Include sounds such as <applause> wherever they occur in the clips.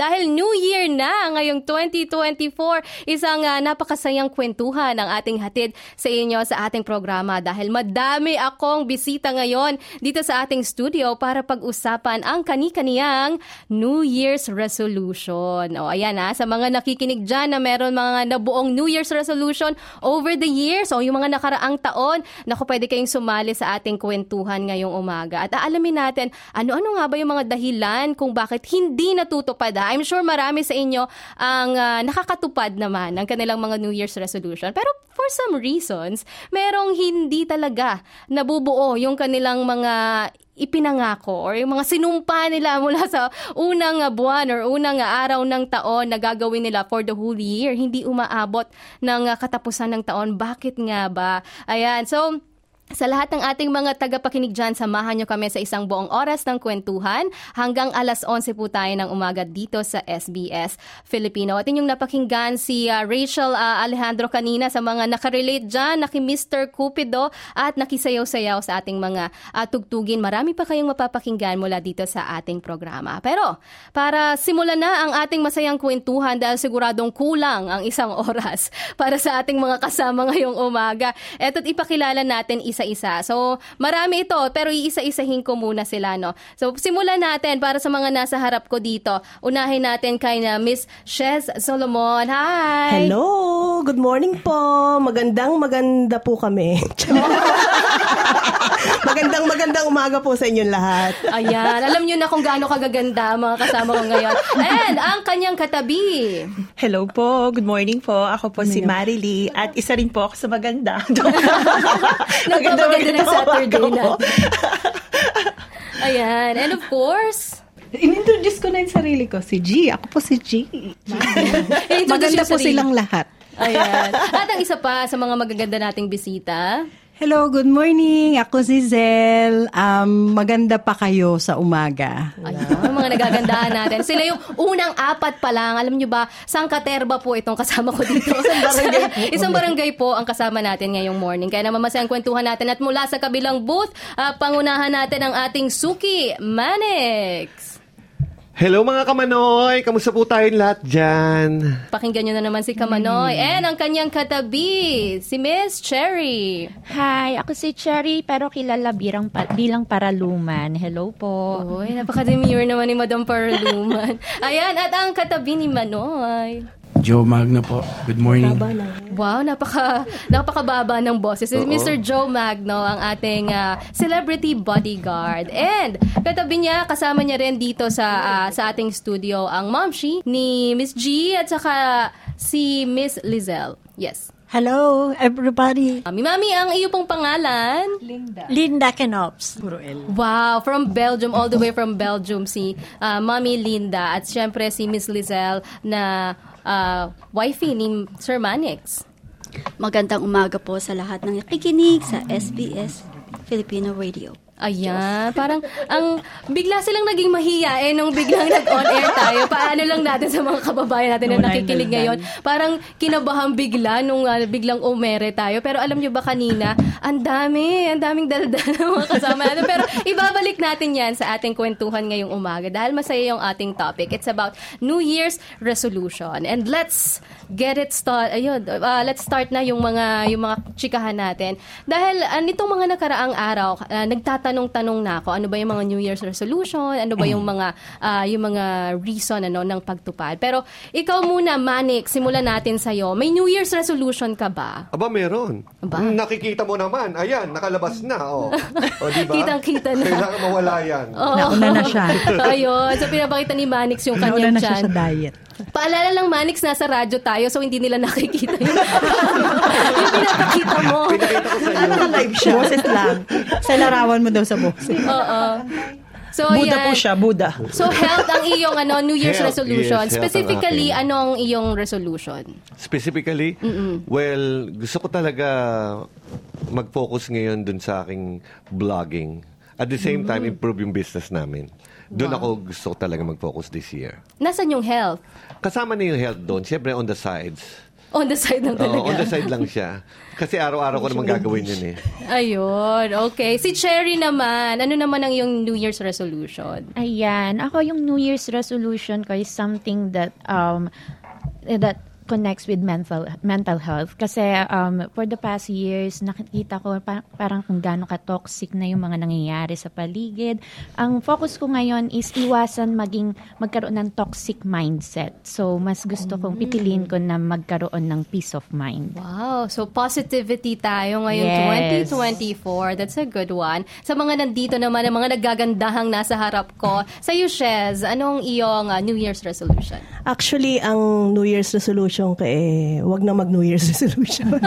Dahil New Year na ngayong 2024, isang uh, napakasayang kwentuhan ang ating hatid sa inyo sa ating programa dahil madami akong bisita ngayon dito sa ating studio para pag-usapan ang kani-kaniyang New Year's resolution. O ayan ha, sa mga nakikinig dyan na meron mga nabuong New Year's resolution over the years o yung mga nakaraang taon, naku pwede kayong sumali sa ating kwentuhan ngayong umaga. At aalamin natin, ano-ano nga ba yung mga dahilan kung bakit hindi natutupad ha? I'm sure marami sa inyo ang uh, nakakatupad naman ng kanilang mga New Year's resolution. Pero for some reasons, merong hindi talaga nabubuo yung kanilang mga ipinangako or yung mga sinumpa nila <laughs> mula sa unang buwan or unang araw ng taon na gagawin nila for the whole year. Hindi umaabot ng katapusan ng taon. Bakit nga ba? Ayan. So, sa lahat ng ating mga tagapakinig dyan, samahan nyo kami sa isang buong oras ng kwentuhan. Hanggang alas 11 po tayo ng umaga dito sa SBS Filipino. At inyong napakinggan si uh, Rachel uh, Alejandro kanina sa mga nakarelate dyan, naki Mr. Cupido at nakisayaw-sayaw sa ating mga uh, tugtugin. Marami pa kayong mapapakinggan mula dito sa ating programa. Pero para simulan na ang ating masayang kwentuhan dahil siguradong kulang ang isang <laughs> oras para sa ating mga kasama ngayong umaga. Eto't ipakilala natin isa isa-isa. So, marami ito, pero iisa-isahin ko muna sila, no? So, simulan natin para sa mga nasa harap ko dito. Unahin natin kay na Miss Shez Solomon. Hi! Hello! Good morning po! Magandang maganda po kami. <laughs> magandang magandang umaga po sa inyong lahat. Ayan, alam niyo na kung gaano kagaganda mga kasama ko ngayon. And ang kanyang katabi. Hello po, good morning po. Ako po si Marily at isa rin po ako sa maganda. <laughs> maganda maganda ng Saturday na. <laughs> Ayan, and of course, In-introduce ko na yung sarili ko, si G. Ako po si G. Maganda po silang lahat. Ayan. At ang isa pa sa mga magaganda nating bisita, Hello, good morning. Ako si Zel. Um, maganda pa kayo sa umaga. Ayun, mga nagagandaan natin. Sila yung unang apat pa lang. Alam nyo ba, sang katerba po itong kasama ko dito. <laughs> Isang barangay po. Isang barangay po ang kasama natin ngayong morning. Kaya naman masayang kwentuhan natin. At mula sa kabilang booth, uh, pangunahan natin ang ating Suki Manix. Hello mga kamanoy! Kamusta po tayong lahat dyan? Pakinggan nyo na naman si Kamanoy. Mm. And ang kanyang katabi, si Miss Cherry. Hi, ako si Cherry pero kilala bilang, bilang Paraluman. Hello po. Uy, napaka-demure naman ni Madam Paraluman. <laughs> Ayan, at ang katabi ni Manoy. Joe Magno po. Good morning. Wow, napaka napakababa ng boses. Si Mr. Joe Magno ang ating uh, celebrity bodyguard. And katabi niya, kasama niya rin dito sa uh, sa ating studio ang momshi ni Miss G at saka si Miss Lizelle. Yes. Hello, everybody. Mami, Mami, ang iyo pong pangalan? Linda. Linda Kenops. Puro L. Wow, from Belgium, all the way from Belgium, si uh, Mami Linda at syempre si Miss Lizelle na uh, wifey ni Sir Manix. Magandang umaga po sa lahat ng nakikinig sa SBS Filipino Radio. Ayan, parang ang bigla silang naging mahiya eh nung biglang nag-on air tayo. Paano lang natin sa mga kababayan natin na nakikinig ngayon. Parang kinabahan bigla nung uh, biglang umere tayo. Pero alam nyo ba kanina, ang dami, ang daming daldal <laughs> ng mga kasama natin. Pero ibabalik natin yan sa ating kwentuhan ngayong umaga dahil masaya yung ating topic. It's about New Year's resolution. And let's get it start. Ayun, uh, let's start na yung mga yung mga chikahan natin. Dahil uh, nitong mga nakaraang araw, uh, nagtatanong nagtatanong-tanong na ako ano ba yung mga New Year's resolution, ano ba yung mga uh, yung mga reason ano ng pagtupad. Pero ikaw muna, Manik, simulan natin sa iyo. May New Year's resolution ka ba? Aba, meron. Aba? Nakikita mo naman. Ayan, nakalabas na. Oh. <laughs> O, di ba? Kitang-kita na. Kailangan mawala yan. Oh. Nauna na siya. <laughs> Ayun. So, pinapakita ni Manix yung kanyang Nauna na siya chan. sa diet. Paalala lang, Manix, nasa radyo tayo, so hindi nila nakikita yun. <laughs> yung pinapakita mo. Pinakita ko sa iyo. Naka-live siya. Boses lang. Sa larawan mo daw sa boses. Oo. So, Buda yan. po siya, Buda. So, health ang iyong ano, New Year's Health, resolution. yes, ang Specifically, ano ang iyong resolution? Specifically, well, gusto ko talaga mag-focus ngayon dun sa aking vlogging. At the same time, improve yung business namin. Doon ako gusto ko talaga mag-focus this year. Nasaan yung health? Kasama na yung health doon. Siyempre, on the sides. On the side lang Oo, talaga. on the side lang siya. Kasi araw-araw ko naman gagawin yun eh. <laughs> Ayun, okay. Si Cherry naman, ano naman ang iyong New Year's resolution? Ayan. Ako yung New Year's resolution ko is something that um that connects with mental mental health kasi um for the past years nakikita ko pa- parang kung gaano ka toxic na yung mga nangyayari sa paligid. Ang focus ko ngayon is iwasan maging magkaroon ng toxic mindset. So mas gusto kong pipiliin ko na magkaroon ng peace of mind. Wow, so positivity tayo ngayong Yes. 2024. That's a good one. Sa mga nandito naman, ang mga naggagandahang nasa harap ko, <laughs> sa iyo, Shez, anong iyong uh, New Year's resolution? Actually, ang New Year's resolution ko eh, wag na mag New Year's <laughs> resolution. <laughs>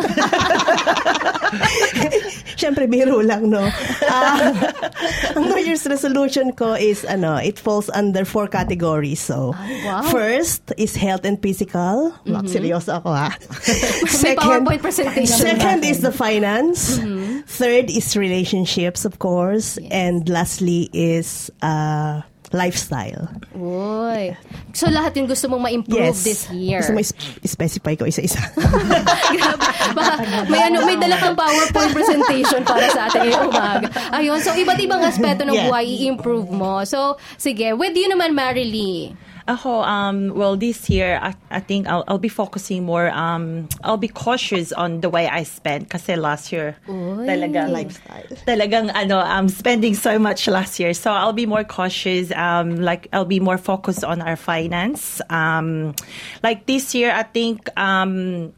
Siyempre, biro lang, no? Ah, <laughs> ang New Year's resolution ko is, ano, it falls under four categories. So, wow. first is health and physical. Wag, seryoso ako, ha? PowerPoint presentation. Second is the finance. Third is relationships, of course. And lastly is uh, lifestyle. Uy. So lahat yung gusto mong ma-improve Yes. this year. Gusto mo specify ko isa-isa. Grabe. <laughs> <laughs> Baka may, ano, may dala kang PowerPoint presentation para sa atin ngayong umaga. Ayun, so iba't ibang aspeto ng Yeah. buhay i-improve mo. So, sige, with you naman, Marilee. Ako, um, well, this year, I, I think I'll, I'll be focusing more, um, I'll be cautious on the way I spend kasi last year, talagang, Lifestyle. talagang, ano, I'm spending so much last year. So I'll be more cautious, um, like, I'll be more focused on our finance. Um, like this year, I think, um,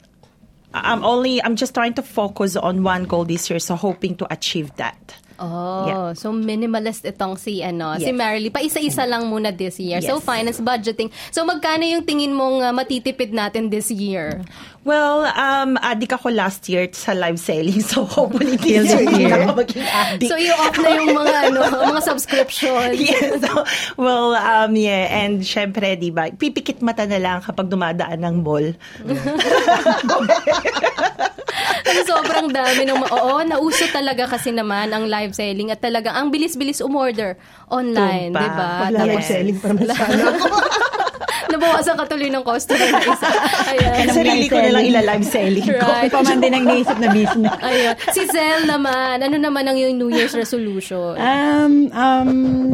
I'm only, I'm just trying to focus on one goal this year, so hoping to achieve that. Oh, Yeah. so minimalist itong si ano, si Yes. Marilee. Pa-isa-isa lang muna this year. So Yes. finance budgeting. So magkano yung tingin mong uh, matitipid natin this year? Well, um, addict ako last year sa live selling. So, hopefully this year, this hindi year. na ako maging addict. So i-off na yung mga <laughs> ano, mga subscription. <laughs> yes. So, well, um, yeah. And syempre, di ba, pipikit mata na lang kapag dumadaan ng mall. <laughs> Kasi sobrang dami ng ma- Oo, nauso talaga kasi naman ang live selling at talagang ang bilis-bilis umorder online, di ba? Pag live selling pa naman sana. Nabawasan ka tuloy ng customer na isa. Ayan. Sarili ko na lang ila-live selling ko. Right. Pa man din ang naisip na business. Ayun. Si Zel naman, ano naman ang yung New Year's resolution? Um, um,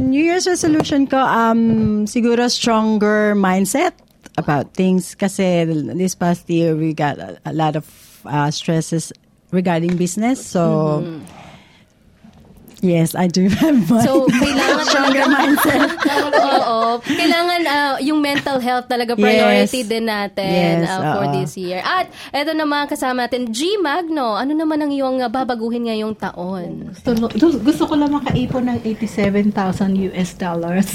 New Year's resolution ko, um, siguro stronger mindset about things kasi this past year we got a, a lot of uh, stresses regarding business. So, yes, I do <laughs> have my So, <laughs> kailangan stronger mindset. <laughs> Oo. Kailangan ah, yung mental health talaga priority Yes. din natin Yes, ah, for oo. this year. At eto naman kasama natin, G Magno. Ano naman ang iyong ah, babaguhin ngayong taon? Gusto, gusto ko lang makaipon ng 87,000 US dollars.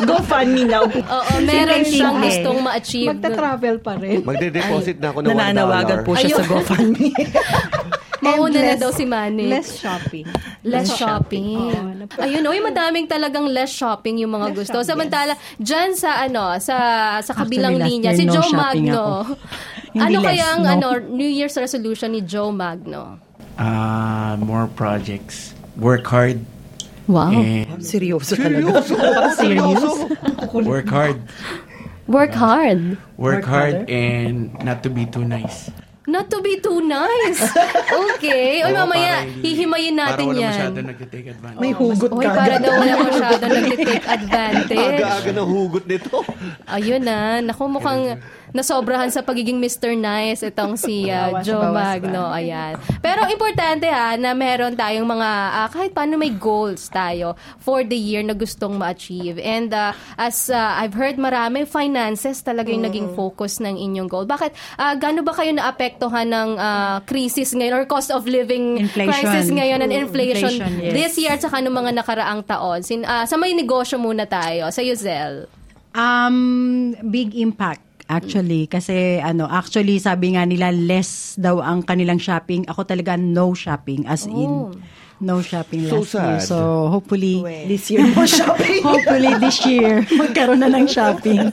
GoFundMe now. Oo, meron siyang gustong ma-achieve. Magta-travel pa rin. Magde-deposit na ako ng $1. Nananawagan po siya sa Ayun. GoFundMe. Mauna na less- daw si Manny. Less shopping. Less shopping. Ayun, oy, madaming talagang less shopping yung mga gusto. Samantala, dyan sa ano, sa sa kabilang Actually, linya, si no Joe shopping Magno. <laughs> ano less, kaya ang no? ano, New Year's resolution ni Joe Magno? Uh, more projects. Work hard. Wow. And Seryoso talaga. <laughs> Serious? work hard. Work hard. Work hard and not to be too nice. Not to be too nice. <laughs> Okay. Oy, Oo, mamaya, para hihimayin natin para wala yan. masyado nagtitake advantage. May hugot Oy, ka. para daw wala masyado nag-take <laughs> advantage. Aga-aga ng hugot nito. Ayun na. Naku, mukhang nasobrahan sa pagiging Mr. Nice itong si uh, Joe Magno. Ayan. Pero importante ha, na meron tayong mga, ah, kahit paano may goals tayo for the year na gustong ma-achieve. And uh, as uh, I've heard marami, finances talaga yung naging focus ng inyong goal. Bakit, uh, gaano ba kayo naapektuhan ng ah, crisis ngayon or cost of living Inflation. crisis ngayon and inflation, Inflation, yes. this year at saka ng mga nakaraang taon? Sin, ah, sa may negosyo muna tayo. Sa Zel. Um, big impact actually kasi ano actually sabi nga nila less daw ang kanilang shopping. Ako talaga no shopping as in no shopping So last year. sad. so hopefully This year mo shopping. <laughs> hopefully this year <laughs> magkaroon na ng shopping.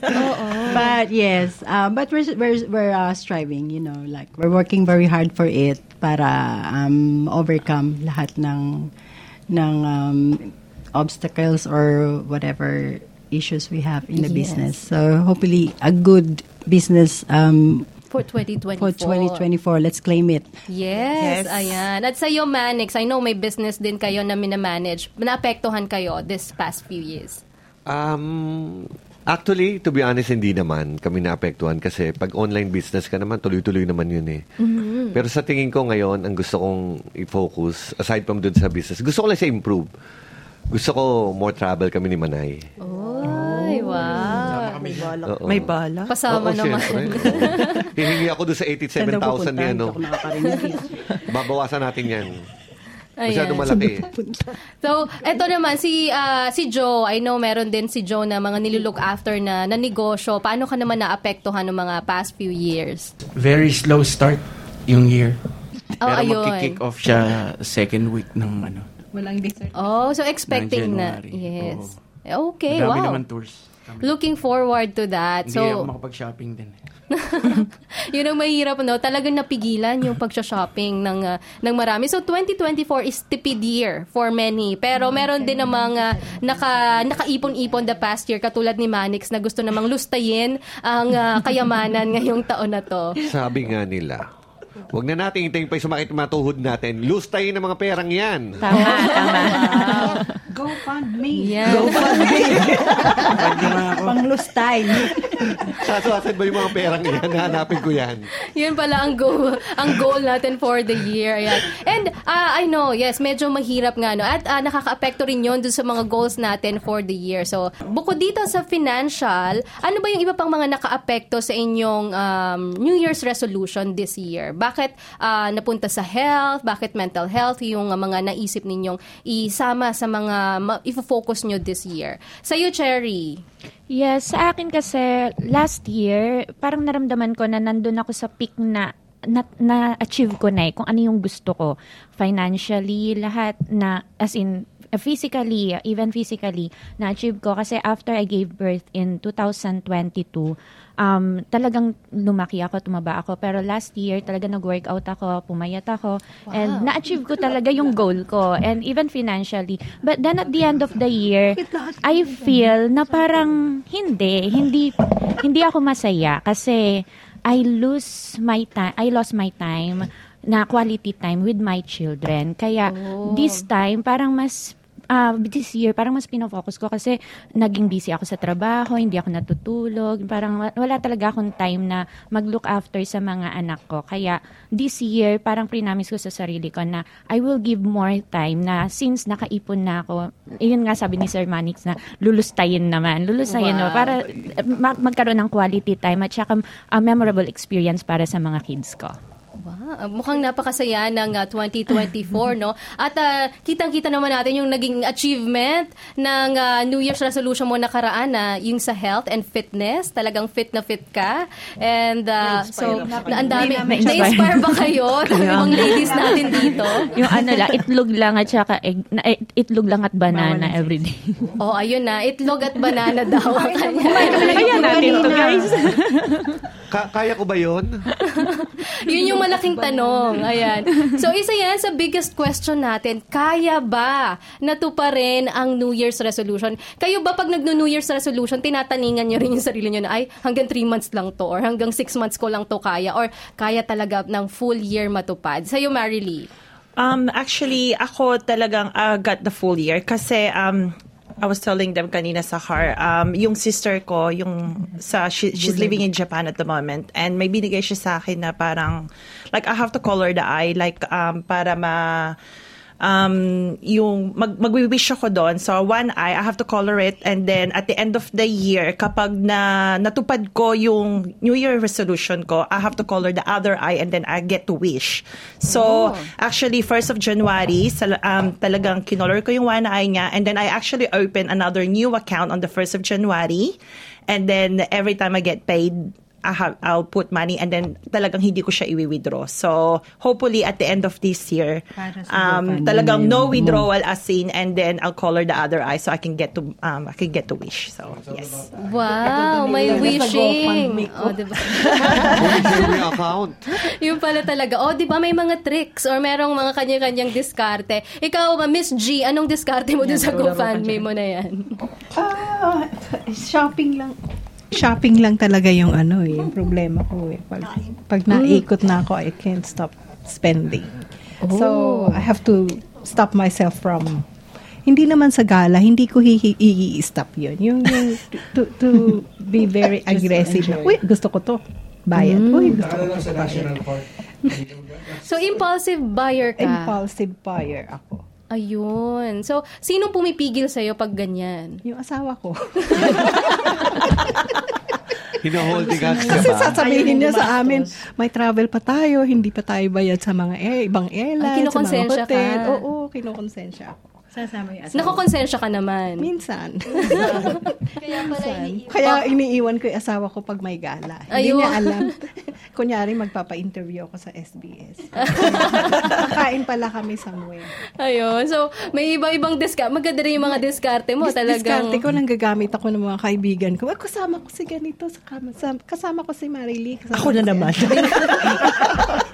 But yes um, but we're we're, we're uh, striving you know like we're working very hard for it para um, overcome lahat ng ng um, obstacles or whatever issues we have in the Yes. business so hopefully a good business um, For 2024. For 2024, let's claim it. Yes, Yes. ayan. At sa iyo, Manix, I know may business din kayo na minamanage. Naapektuhan kayo this past few years. Um, actually, to be honest, hindi naman kami naapektuhan kasi pag online business ka naman, tuloy-tuloy naman yun eh. Pero sa tingin ko ngayon, ang gusto kong i-focus, aside from dun sa business, gusto ko lang siya improve. Gusto ko more travel kami ni Manay. Ay, wow. Oo. May bala. Pasama Oo, naman. syempre. Oo. <laughs> Hihingi ako doon sa 87,000 ni ano. Babawasan natin yan. Ayan. Masyado malaki. So, eto naman, si ah, si Joe, I know meron din si Joe na mga nilulook after na, na negosyo. Paano ka naman naapektuhan ng mga past few years? Very slow start yung year. Oh, Pero ayun. magkikick off siya second week ng ano. Walang dessert. Oh, so expecting Ng na. Yes. Okay, Madami wow. naman tours. Kami. Looking forward to that. Hindi ako So, makapag-shopping din. <laughs> yun ang mahirap, no? Talagang napigilan yung pag-shopping ng, ah, ng marami. So, 2024 is tipid year for many. Pero meron din namang ah, naka, nakaipon-ipon the past year, katulad ni Manix, na gusto namang lustayin ang ah, kayamanan <laughs> ngayong taon na to. Sabi nga nila, Huwag na natin hintayin pa yung sumakit yung mga tuhod natin. Lustayin ng mga perang yan. Tama, tama. <laughs> Go fund me. Yan. Pwede naman ako. Panglustay. Kaso asan ba yung mga perang yan? Hanapin ko yan. Yun pala ang goal, ang goal natin for the year. Ayan. And ah, I know, yes, medyo mahirap nga. No? At ah, nakaka-apekto rin yun dun sa mga goals natin for the year. So, bukod dito sa financial, ano ba yung iba pang mga naka-apekto sa inyong um, New Year's resolution this year? Bakit ah, napunta sa health? Bakit mental health? Yung ah, mga naisip ninyong isama sa mga ma- ifo-focus nyo this year. Sa iyo, Cherry. Yes, sa akin kasi last year, parang naramdaman ko na nandun ako sa peak na na, na-achieve ko na eh, kung ano yung gusto ko. Financially, lahat na, as in, uh, physically, uh, even physically, na-achieve ko. Kasi after I gave birth in 2022, um, talagang lumaki ako, tumaba ako. Pero last year, talaga nag-workout ako, pumayat ako. And na-achieve ko talaga yung goal ko. And even financially. But then at the end of the year, I feel na parang hindi, hindi, hindi ako masaya. Kasi I lose my time, I lost my time na quality time with my children. Kaya this time, parang mas ah, this year, parang mas pinafocus ko kasi naging busy ako sa trabaho, hindi ako natutulog, parang wa- wala talaga akong time na mag-look after sa mga anak ko. Kaya this year, parang prinamis ko sa sarili ko na I will give more time na since nakaipon na ako, yun nga sabi ni Sir Manix na lulustayin naman. Lulustayin Wow. no, para eh, ma- magkaroon ng quality time at saka a memorable experience para sa mga kids ko. Wow, mukhang napakasaya ng ah, 2024, no? At ah, kitang-kita naman natin yung naging achievement ng ah, New Year's resolution mo nakaraan na yung sa health and fitness. Talagang fit na fit ka. And ah, so, na, ang dami. Na-inspire. Ba kayo? Yung mga ladies natin dito. Yung ano lang, itlog lang at saka egg, na, eh, itlog lang at banana everyday. Oh, ayun na. Itlog at banana daw ang kanya. Kaya natin to guys. <laughs> Ka- kaya ko ba yon? Yun yung malaking tanong. Ayan. <laughs> So, isa yan sa biggest question natin. Kaya ba natuparin ang New Year's resolution? Kayo ba pag nag-New Year's resolution, tinataningan nyo rin yung sarili nyo na, ay, hanggang 3 months lang to, or hanggang 6 months ko lang to kaya, or kaya talaga ng full year matupad? Sa'yo, Marilee. Um, actually, ako talagang uh, got the full year kasi um, I was telling them kanina sa car, um, yung sister ko, yung sa, she, she's living in Japan at the moment. And may binigay siya sa akin na parang, like, I have to color the eye, like, um, para ma, um, yung mag, magwi-wish ako doon. So, one eye, I have to color it. And then, at the end of the year, kapag na natupad ko yung New Year resolution ko, I have to color the other eye and then I get to wish. So, actually, 1st of January, sal- um, talagang kinolor ko yung one eye niya. And then, I actually open another new account on the 1st of January. And then, every time I get paid, I have, I'll put money and then talagang hindi ko siya i-withdraw. So, hopefully at the end of this year, um, talagang no withdrawal as in and then I'll color the other eye so I can get to um, I can get to wish. So, yes. Wow, may wishing. Oh, diba? <laughs> Yung account. Pala talaga. Oh, di ba may mga tricks or merong mga kanya-kanyang diskarte. Ikaw, Miss G, anong diskarte mo dun sa GoFundMe mo na yan? Ah, shopping lang. Shopping lang talaga yung ano eh, yung problema ko eh. Pag, pag naikot na ako, I can't stop spending. So, Oh. I have to stop myself from hindi naman sa gala, hindi ko hi- hi- i-stop yun. Yung, yung to, to be very aggressive na, uy, gusto ko to. Bayad. Mm. Uy, gusto ko to. <laughs> So, impulsive buyer ka. Impulsive buyer ako. Ayun. So, sinong pumipigil sa'yo pag ganyan? Yung asawa ko. <laughs> Hino-holding hands ka Kasi ba? sasabihin niya sa amin, may travel pa tayo, hindi pa tayo bayad sa mga air, ibang airlines, sa mga kinokonsensya ka. hotel. Oo, kinokonsensya ako. Sasama yung asawa. Nakokonsensya ka naman. Minsan. <laughs> Kaya pala ini- Kaya iniiwan ko yung asawa ko pag may gala. Ayun. Hindi niya alam. <laughs> Kunyari, magpapa-interview ako sa SBS. <laughs> Kain pala kami somewhere. Ayun. So, may iba-ibang diskarte. Maganda rin yung mga diskarte mo. Dis- Talagang... Diskarte ko, nanggagamit ako ng mga kaibigan ko. "Ah, Kasama ko si ganito. sa sa- Kasama ko si Marily. Kasama Ako na si- naman.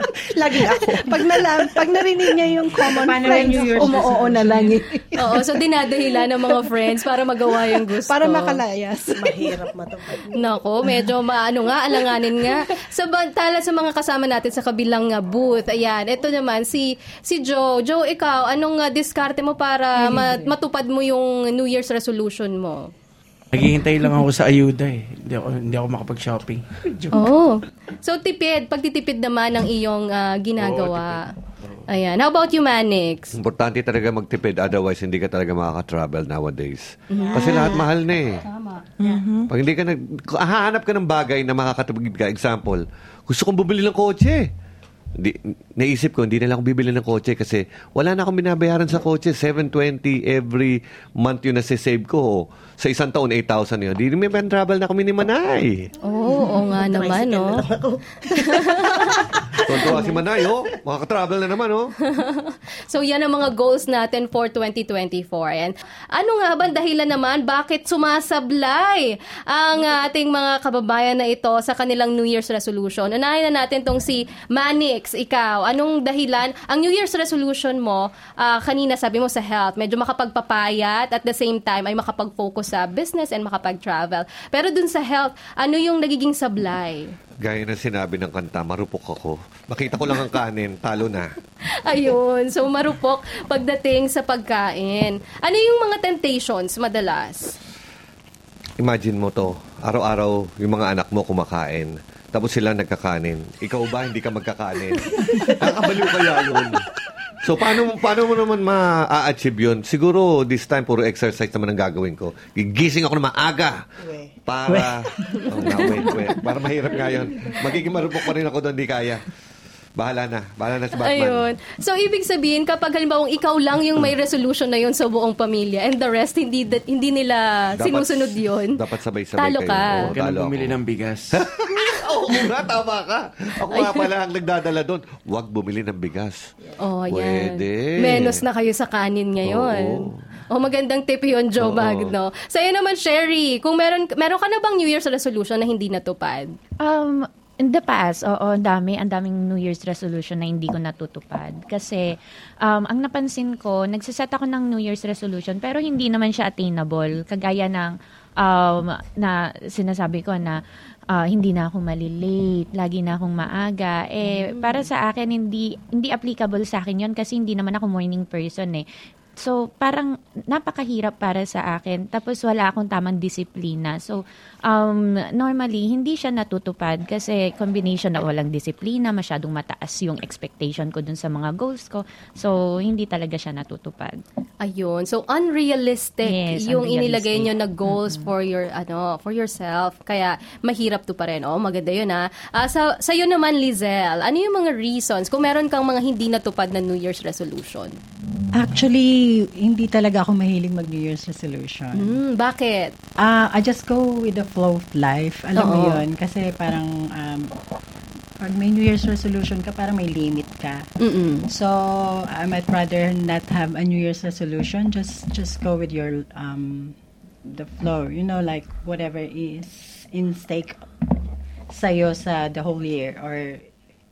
<laughs> Lagi ako. Pag, nala, pag narinig niya yung common Paano friends, yung New Year's umuoo na lang eh. Oo, so dinadahila ng mga friends para magawa yung gusto. Para makalayas. Mahirap matupad. Nako, medyo maano nga, alanganin nga. Sa bantala sa mga kasama natin sa kabilang uh, booth, ayan, ito naman, si si Joe. Joe, ikaw, anong uh, diskarte mo para ma- matupad mo yung New Year's resolution mo? Naghihintay lang ako sa ayuda eh. Hindi ako, hindi ako makapag-shopping. <laughs> Joke. Oh. So, tipid. Pagtitipid naman ng iyong uh, ginagawa. Ayan. How about you, Manix? Importante talaga magtipid, otherwise hindi ka talaga makaka-travel nowadays. Kasi lahat mahal na eh. Pag hindi ka nag... Hahanap ka ng bagay na makakatipid ka. Example, gusto kong bumili ng kotse. Di, naisip ko, hindi na lang ako bibili ng kotse kasi wala na akong binabayaran sa kotse. 720 every month yun na save ko. Sa isang taon, 8,000 yun. Di may travel na kami ni Manay. Oo, oo nga naman, no? <laughs> Tontuwa si Manay, oh. Makaka-travel na naman, oh. <laughs> so, yan ang mga goals natin for 2024. And ano nga ba ang dahilan naman bakit sumasablay ang ating mga kababayan na ito sa kanilang New Year's resolution? Unahin na natin tong si Manix, ikaw. Anong dahilan? Ang New Year's resolution mo, ah, kanina sabi mo sa health, medyo makapagpapayat at the same time ay makapag-focus sa business and makapag-travel. Pero dun sa health, ano yung nagiging sablay? Gaya ng sinabi ng kanta, marupok ako. Makita ko lang ang kanin, talo na. <laughs> Ayun. So, marupok pagdating sa pagkain. Ano yung mga temptations madalas? Imagine mo to, araw-araw yung mga anak mo kumakain. Tapos sila nagkakanin. Ikaw ba hindi ka magkakanin? <laughs> Nakabaliw kaya yun. So, paano, paano mo naman ma-achieve yun? Siguro, this time, puro exercise naman ang gagawin ko. Gigising ako na maaga. Para, oh, na, wait, wait. Para mahirap nga yun. Magiging marupok pa rin ako doon, di kaya. Bahala na. Bahala na si Batman. Ayun. So, ibig sabihin, kapag halimbawa ikaw lang yung may resolution na yun sa buong pamilya and the rest, hindi hindi nila Dapat- sinusunod yun. Dapat sabay-sabay Talo kayo. ka. Oo, Huwag ka talo ako. bumili ng bigas. <laughs> <laughs> Oo nga, tama ka. Ako nga pala ang nagdadala doon. Huwag bumili ng bigas. Oh, yan. Pwede. Menos na kayo sa kanin ngayon. Oh, magandang tip yun, Joe Oo. Magno. Sa'yo naman, Sherry, kung meron, meron ka na bang New Year's resolution na hindi natupad? Um, in the past, oo, ang dami, ang daming New Year's resolution na hindi ko natutupad. Kasi, um, ang napansin ko, nagsiset ako ng New Year's resolution, pero hindi naman siya attainable. Kagaya ng, um, na sinasabi ko na, ah, hindi na ako malilate, lagi na akong maaga. Eh, para sa akin, hindi, hindi applicable sa akin yon kasi hindi naman ako morning person eh. So, parang napakahirap para sa akin. Tapos, wala akong tamang disiplina. So, um, normally, hindi siya natutupad kasi combination na walang disiplina, masyadong mataas yung expectation ko dun sa mga goals ko. So, hindi talaga siya natutupad. Ayun. So unrealistic Yes, yung unrealistic. inilagay nyo na goals for your ano, for yourself. Kaya mahirap to pa rin. Oh, maganda 'yun ha. Ah, sa sayo naman Lizelle, ano yung mga reasons kung meron kang mga hindi natupad na New Year's resolution? Actually, hindi talaga ako mahilig mag New Year's resolution. Hmm, bakit? Ah, I just go with the flow of life. Alam mo Oo. yun? Kasi parang um, pag may New Year's resolution ka, parang may limit ka. Mm-mm. So, I might rather not have a New Year's resolution. Just just go with your um, the flow. You know, like whatever is in stake sa'yo sa the whole year or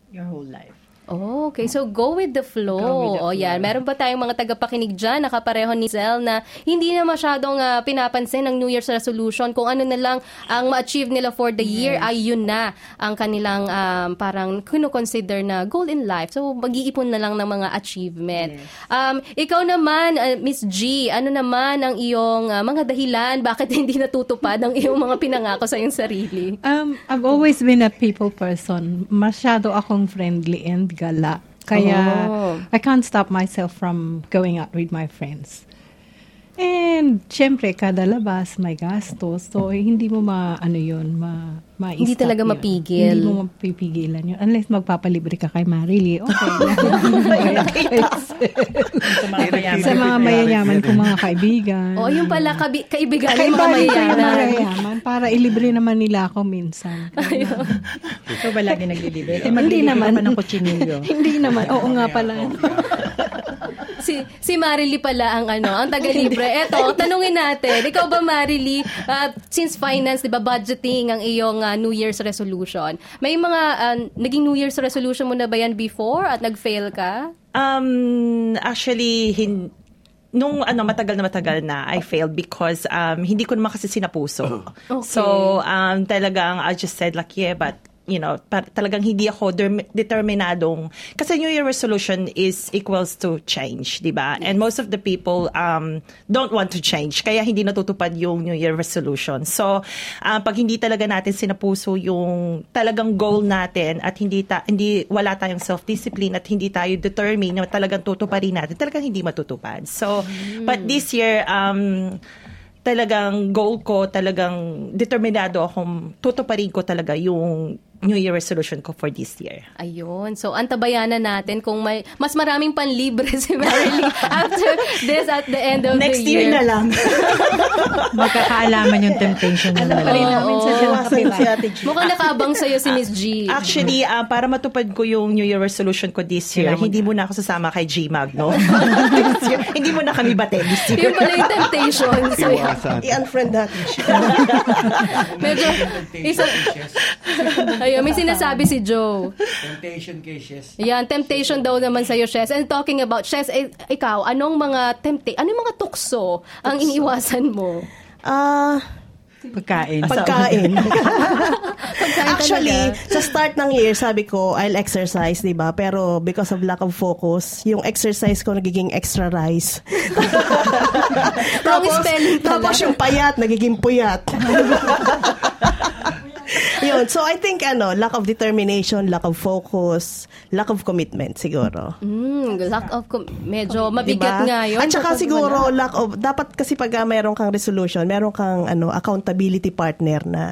your whole life. Oh, okay. So, go with the flow. O yan, meron pa tayong mga tagapakinig dyan, nakapareho ni Zel, na hindi na masyadong ah, pinapansin ng New Year's resolution. Kung ano na lang ang ma-achieve nila for the year, ay yun na ang kanilang um, parang kino-consider na goal in life. So, mag-iipon na lang ng mga achievement. Um, ikaw naman, uh, Miss G, ano naman ang iyong ah, mga dahilan bakit <laughs> hindi natutupad ang iyong mga pinangako sa iyong sarili? Um, I've always been a people person. Masyado akong friendly and gala. Kaya Oh. I can't stop myself from going out with my friends. And syempre, kada labas may gastos. So, hindi mo ma, ano yun, ma, ma Hindi talaga mapigil. Hindi mo mapipigilan yun. Unless magpapalibre ka kay Marily. Okay. <laughs> Sa mga mayayaman kong mga kaibigan. O, yung pala, kabi- kaibigan ng mga ko mayayaman. para ilibre naman nila ako minsan. Ikaw ba lagi naglilibre? Eh, Hindi naman. ng kutsinilyo. <laughs> Hindi naman. Oo nga pala. Si si Marily pala ang ano, ang taga-libre. Eto, tanungin natin. Ikaw ba Marily, uh, since finance, 'di ba, budgeting ang iyong uh, New Year's resolution. May mga uh, naging New Year's resolution mo na ba yan before at nag-fail ka? Um, actually, hin- nung ano matagal na matagal na I failed because um hindi ko naman kasi sinapuso. Okay. So um talagang I just said like yeah but you know, par- talagang hindi ako derm- determinadong kasi New Year resolution is equals to change, 'di ba? And most of the people um don't want to change kaya hindi natutupad yung New Year resolution. So uh, pag hindi talaga natin sinapuso yung talagang goal natin at hindi ta- hindi wala tayong self-discipline at hindi tayo determined na talagang tutuparin natin, talagang hindi matutupad. So but this year um talagang goal ko, talagang determinado akong tutuparin ko talaga yung New Year resolution ko for this year. Ayun. So, antabayanan natin kung may mas maraming panlibre <laughs> si Marily after this at the end of Next the year year. na lang. <laughs> Magkakaalaman yung temptation ng Alam pa namin sa si Ate G. Mukhang nakaabang sa'yo si Miss G. Actually, ah, para matupad ko yung New Year resolution ko this year, Kailangan hindi mo na ako sasama kay G Magno. <laughs> Hindi mo na kami bate this year. Yun pala yung temptation. So. I-unfriend natin siya. medyo, isa, ayun, may sinasabi si Joe. Temptation kay Shes. Yan, temptation daw naman sa'yo, Shes. And talking about, Shes, eh, ikaw, anong mga tempta- anong mga tukso ang iniiwasan mo? Ah, Pagkain. pagkain. Pagkain <laughs> Actually, sa start ng year, sabi ko, I'll exercise, di ba? Pero because of lack of focus, yung exercise ko nagiging extra rice. <laughs> Pala. tapos yung payat, nagiging puyat. <laughs> <laughs> Yun. So, I think, ano, lack of determination, lack of focus, lack of commitment, siguro. Mm, lack of, com- medyo mabigat Diba? nga yun. At saka siguro, lack of, dapat kasi pag uh, mayroon kang resolution, meron kang ano, accountability partner na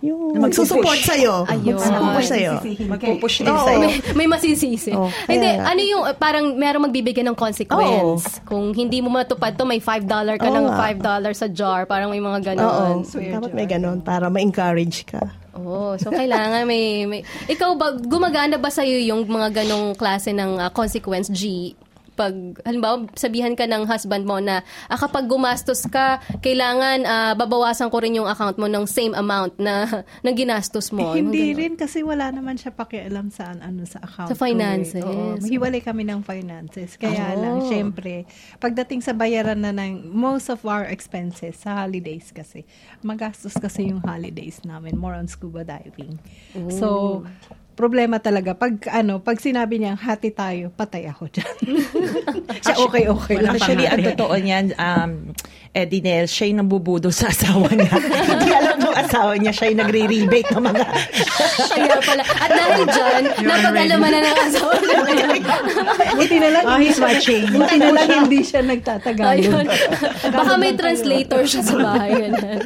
yung Na magsusupport. sa'yo. Ayun. Magsusupport sa'yo. Magpupush din Oo. sa'yo. may, may masisisi. Oh, Hindi, ano yung parang merong magbibigay ng consequence. Kung hindi mo matupad to, may $5 ka Oo ng nga. $5 sa jar. Parang may mga Oo. ganon. Dapat may ganon para ma-encourage ka. Oh, so kailangan may, may... Ikaw ba, gumagana ba sa'yo yung mga ganong klase ng uh, consequence, G? Pag, halimbawa, sabihan ka ng husband mo na ah, kapag gumastos ka, kailangan ah, babawasan ko rin yung account mo ng same amount na <laughs> ng ginastos mo. Eh, hindi ganon. rin kasi wala naman siya pakialam sa ano sa account. Sa finances. eh. Oo, hiwalay kami ng finances. Kaya Oh. lang, syempre, pagdating sa bayaran na ng most of our expenses sa holidays kasi, magastos kasi yung holidays namin, more on scuba diving. So, problema talaga. Pag ano pag sinabi niya hati tayo patay ako. Diyan <laughs> siya okay okay lang. Actually, ang totoo niyan, um, Eddie Nel, siya yung nambubudo sa asawa niya. Hindi alam ng asawa niya, siya yung nagre-rebate ng mga... Kaya pala. At dahil dyan, napag-alaman na ng asawa niya. buti na lang Oh, he's watching. buti na lang hindi siya nagtatagalog Ayun. <laughs> Baka may translator siya sa bahay. Ganun.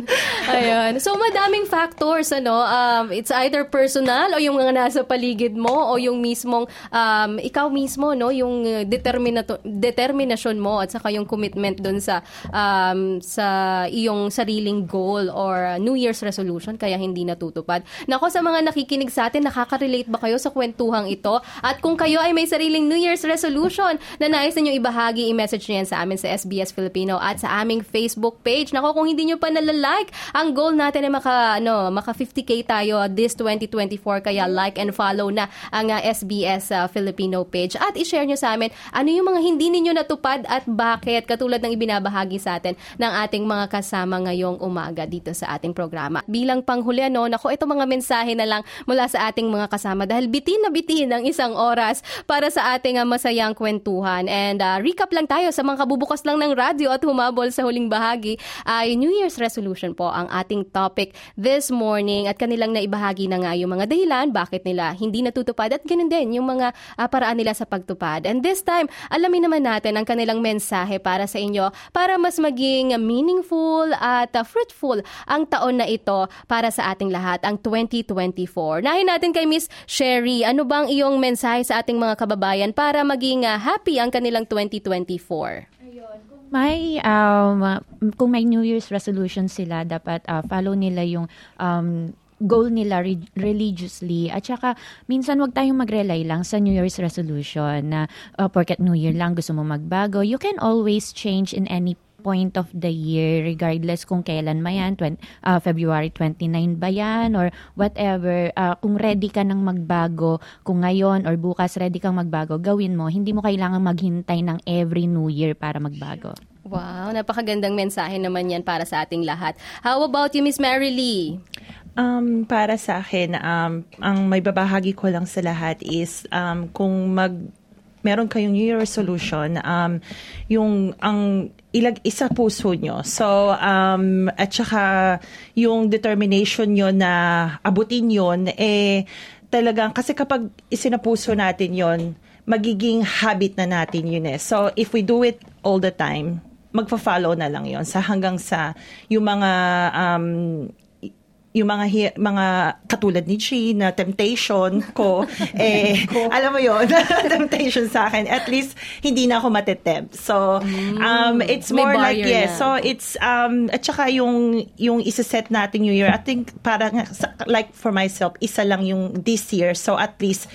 Ayun. So, madaming factors, ano. Um, it's either personal o yung mga nasa paligid mo o yung mismong, um, ikaw mismo, no, yung uh, determinato- determinasyon mo at saka yung commitment dun sa, um, sa iyong sariling goal or uh, New Year's resolution kaya hindi natutupad. Nako sa mga nakikinig sa atin, nakaka-relate ba kayo sa kwentuhang ito? At kung kayo ay may sariling New Year's resolution na nais ninyong ibahagi, i-message niyo sa amin sa SBS Filipino at sa aming Facebook page. Nako, kung hindi nyo pa nalalike, ang goal natin ay maka, ano, maka 50k tayo this 2024 kaya like and follow na ang uh, SBS uh, Filipino page at i-share nyo sa amin ano yung mga hindi ninyo natupad at bakit katulad ng ibinabahagi sa atin ng ating mga kasama ngayong umaga dito sa ating programa. Bilang panghuli ano, nako ito mga mensahe na lang mula sa ating mga kasama dahil bitin na bitin ang isang oras para sa ating uh, masayang kwentuhan. And uh, recap lang tayo sa mga kabubukas lang ng radyo at humabol sa huling bahagi ay New Year's resolution po ang ating topic this morning at kanilang naibahagi na nga yung mga dahilan bakit nila hindi natutupad at ganun din yung mga uh, paraan nila sa pagtupad. And this time, alamin naman natin ang kanilang mensahe para sa inyo para mas maging meaningful at uh, fruitful ang taon na ito para sa ating lahat, ang 2024. Nahin natin kay Miss Sherry, ano bang iyong mensahe sa ating mga kababayan para maging uh, happy ang kanilang 2024? May, um, kung may New Year's resolution sila, dapat uh, follow nila yung um, goal nila re- religiously. At saka, minsan wag tayong mag-rely lang sa New Year's resolution na uh, porket New Year lang gusto mo magbago. You can always change in any point of the year regardless kung kailan ma yan, 20, uh, February 29 ba yan or whatever. Uh, kung ready ka nang magbago, kung ngayon or bukas ready kang magbago, gawin mo. Hindi mo kailangan maghintay ng every new year para magbago. Wow, napakagandang mensahe naman yan para sa ating lahat. How about you, Miss Mary Lee? Um, para sa akin, um, ang may babahagi ko lang sa lahat is um, kung mag meron kayong New Year resolution, um, yung ang ilag isa puso nyo. So, um, at saka yung determination nyo na abutin yon eh, talagang, kasi kapag isinapuso natin yon magiging habit na natin yun eh. So, if we do it all the time, magfa-follow na lang yon sa hanggang sa yung mga um, yung mga hi- mga katulad ni Chi na temptation ko <laughs> eh alam mo yon <laughs> temptation sa akin. At least hindi na ako matetempt so um it's May more like barrier yes na. so it's um at saka yung yung isa-set nating new year I think parang sa- like for myself isa lang yung this year. So at least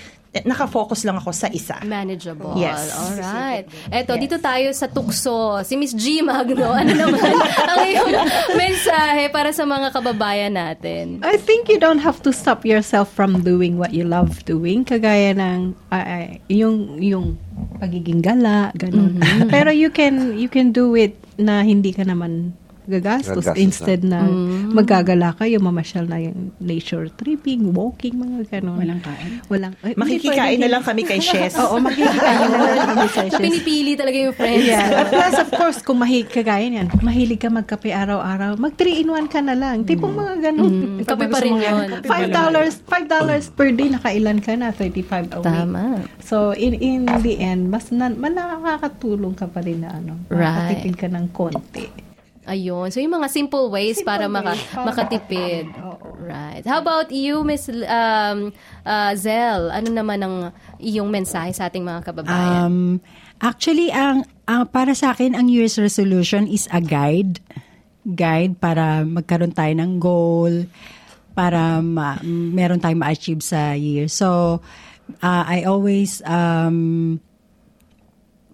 nakafocus lang ako sa isa Manageable. Yes. Alright. Eto, dito tayo sa tukso. Si Miss G Magno, <laughs> ano naman ang iyong mensahe para sa mga kababayan natin? I think you don't have to stop yourself from doing what you love doing. Kagaya ng ah, yung yung pagiging gala, ganun. Mm-hmm. Pero you can you can do it na hindi ka naman gagastos Gagastos, instead na Mm-hmm. magagala kayo, mamasyal na yung nature tripping, walking, mga ganun. Walang kain. Walang, ay, <laughs> makikikain na lang kami kay Shes Oo, makikikain na lang kami sa So, pinipili talaga yung friends. Yeah. Plus, of course, kung mahilig kagaya niyan, mahilig ka magkape araw-araw, mag 3-in-1 ka na lang. Tipong mga ganun. Mm. Kape pa rin yun. Five dollars, five dollars per day, nakailan ka na, 35 a week. Tama. So, in in the end, mas na, nakakatulong ka pa rin na ano, Right. ka ng konti. Ayun. So, yung mga simple ways Simple para maka, ways para makatipid. makatipid. <laughs> Oo. Right. How about you, Miss um, uh, Zel? Ano naman ang iyong mensahe sa ating mga kababayan? Um, actually, ang, ang para sa akin, ang New Year's resolution is a guide. Guide para magkaroon tayo ng goal, para ma- meron tayong ma-achieve sa year. So, uh, I always um,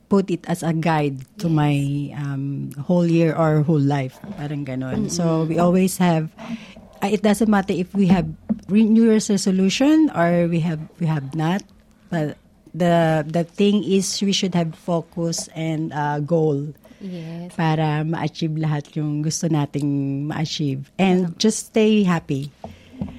put it as a guide to my um, whole year or whole life. Parang ganon. So, we always have, uh, it doesn't matter if we have New Year's resolution or we have we have not. But the the thing is we should have focus and uh, goal yes. para ma-achieve lahat yung gusto nating ma-achieve. And just stay happy.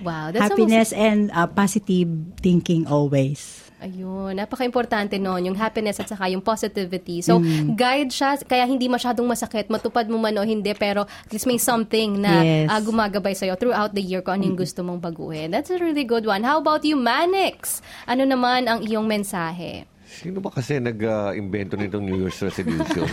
Wow. That's Happiness and uh, positive thinking always. Ayun, napaka-importante noon, yung happiness at saka yung positivity. So, Mm. guide siya, kaya hindi masyadong masakit, matupad mo man o hindi, pero at least may something na Yes. ah, gumagabay sa'yo throughout the year kung ano yung gusto mong baguhin. That's a really good one. How about you, Manix? Ano naman ang iyong mensahe? Sino ba kasi nag-invento nitong New Year's resolution?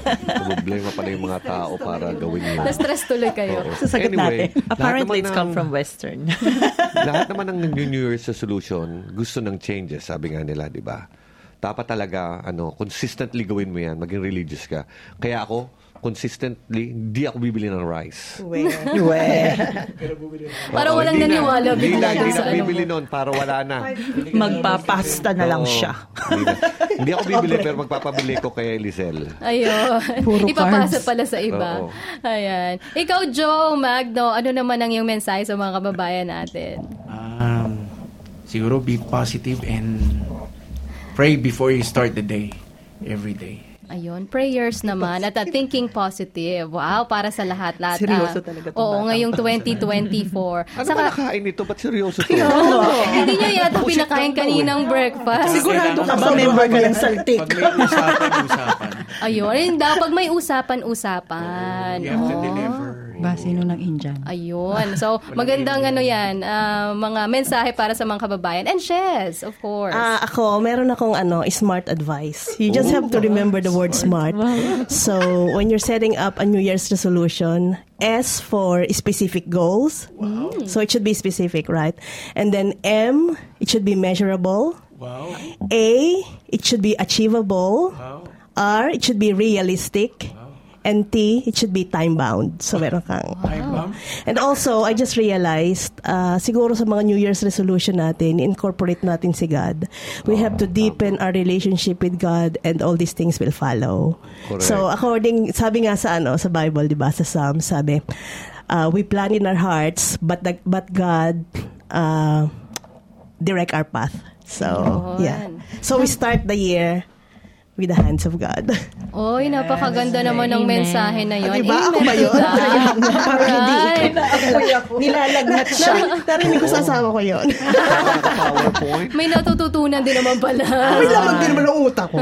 <laughs> Problema pala yung mga tao para gawin yun. Na-stress tuloy kayo. Oo. Sasagot Anyway, natin. Apparently, it's naman come ng- from Western. <laughs> lahat naman ng New Year's resolution, gusto ng changes, sabi nga nila, di ba? Dapat talaga, ano, consistently gawin mo yan, maging religious ka. Kaya ako, consistently, hindi ako bibili ng rice. Where? Parang Oo, walang hindi na. naniwala Hindi bigla na, hindi sa na ano bibili nun para wala na. Magpapasta na lang Oo, siya. hindi, na. hindi ako bibili pero magpapabili ko kay Elisel. Ayun. Puro <laughs> Ipapasa carbs. pala sa iba. Oo. Ayan. Ikaw, Joe, Magno, ano naman ang iyong mensahe sa mga kababayan natin? Um, siguro be positive and pray before you start the day. Every day. Ayun, prayers naman at uh, thinking positive. Wow, para sa lahat-lahat. Seryoso Ah, talaga tong Oo, ngayong 2024. Ano ba nakain ito? Ba't seryoso to? Oo, <laughs> <laughs> hindi niyo yata pinakain kaninang breakfast. Sigurado ka ba member ka ng saltik? Pag may usapan, usapan. Ayun, pag may usapan-usapan. You have to Oo. deliver. Ba, sino ng Indian? Ayun. <laughs> So, magandang ano yan, ah, mga mensahe para sa mga kababayan. And Shes, of course. Ah, ako, meron akong ano, smart advice. You just have to remember the word smart. So, when you're setting up a New Year's resolution, S for specific goals. So it should be specific, right? And then M, it should be measurable. Wow. A, it should be achievable. Wow. R, it should be realistic. And T, it should be time-bound. So, meron kang... Bomb. And also, I just realized, uh, siguro sa mga New Year's resolution natin, incorporate natin si God. We have to deepen our relationship with God and all these things will follow. Correct. So, according, sabi nga sa ano, sa Bible, di ba, sa Psalm, sabi, uh, we plan in our hearts, but, the, but God uh, direct our path. So, yeah. So, we start the year with the hands of God. Oy, napakaganda naman ng Amen. mensahe na yun. Diba? Ako Amen ba to yun? <laughs> that. Alright. <laughs> Nilalagnat siya. Narinig ko sa asawa ko yun. PowerPoint. <laughs> May natututunan din naman pala. May lamang din naman ang utak ko.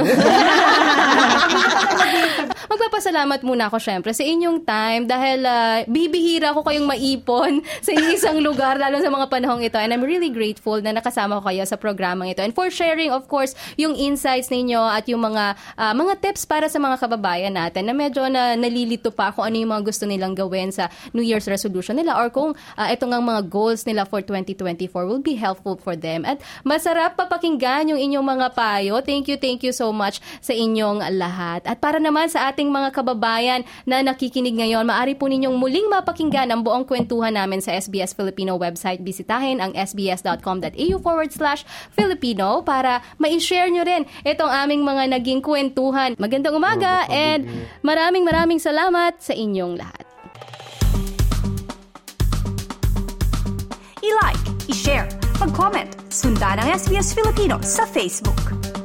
Magpapasalamat muna ako syempre sa inyong time dahil ah, bibihira ko kayong maipon <laughs> sa isang lugar lalo sa mga panahong ito and I'm really grateful na nakasama ko kayo sa programang ito and for sharing of course yung insights ninyo at yung mga ah, mga tips para sa mga kababayan natin na medyo na nalilito pa kung ano yung mga gusto nilang gawin sa New Year's resolution nila or kung ah, ito mga goals nila for 2024 will be helpful for them at masarap papakinggan yung inyong mga payo. Thank you, thank you so much sa inyong lahat. At para naman sa ating mga kababayan na nakikinig ngayon, maaari po ninyong muling mapakinggan ang buong kwentuhan namin sa SBS Filipino website. Bisitahin ang sbs.com.au forward slash Filipino para ma-share nyo rin itong aming mga naging kwentuhan. Magandang umaga and maraming maraming salamat sa inyong lahat. I-like, i-share, mag-comment, sundan ang SBS Filipino sa Facebook.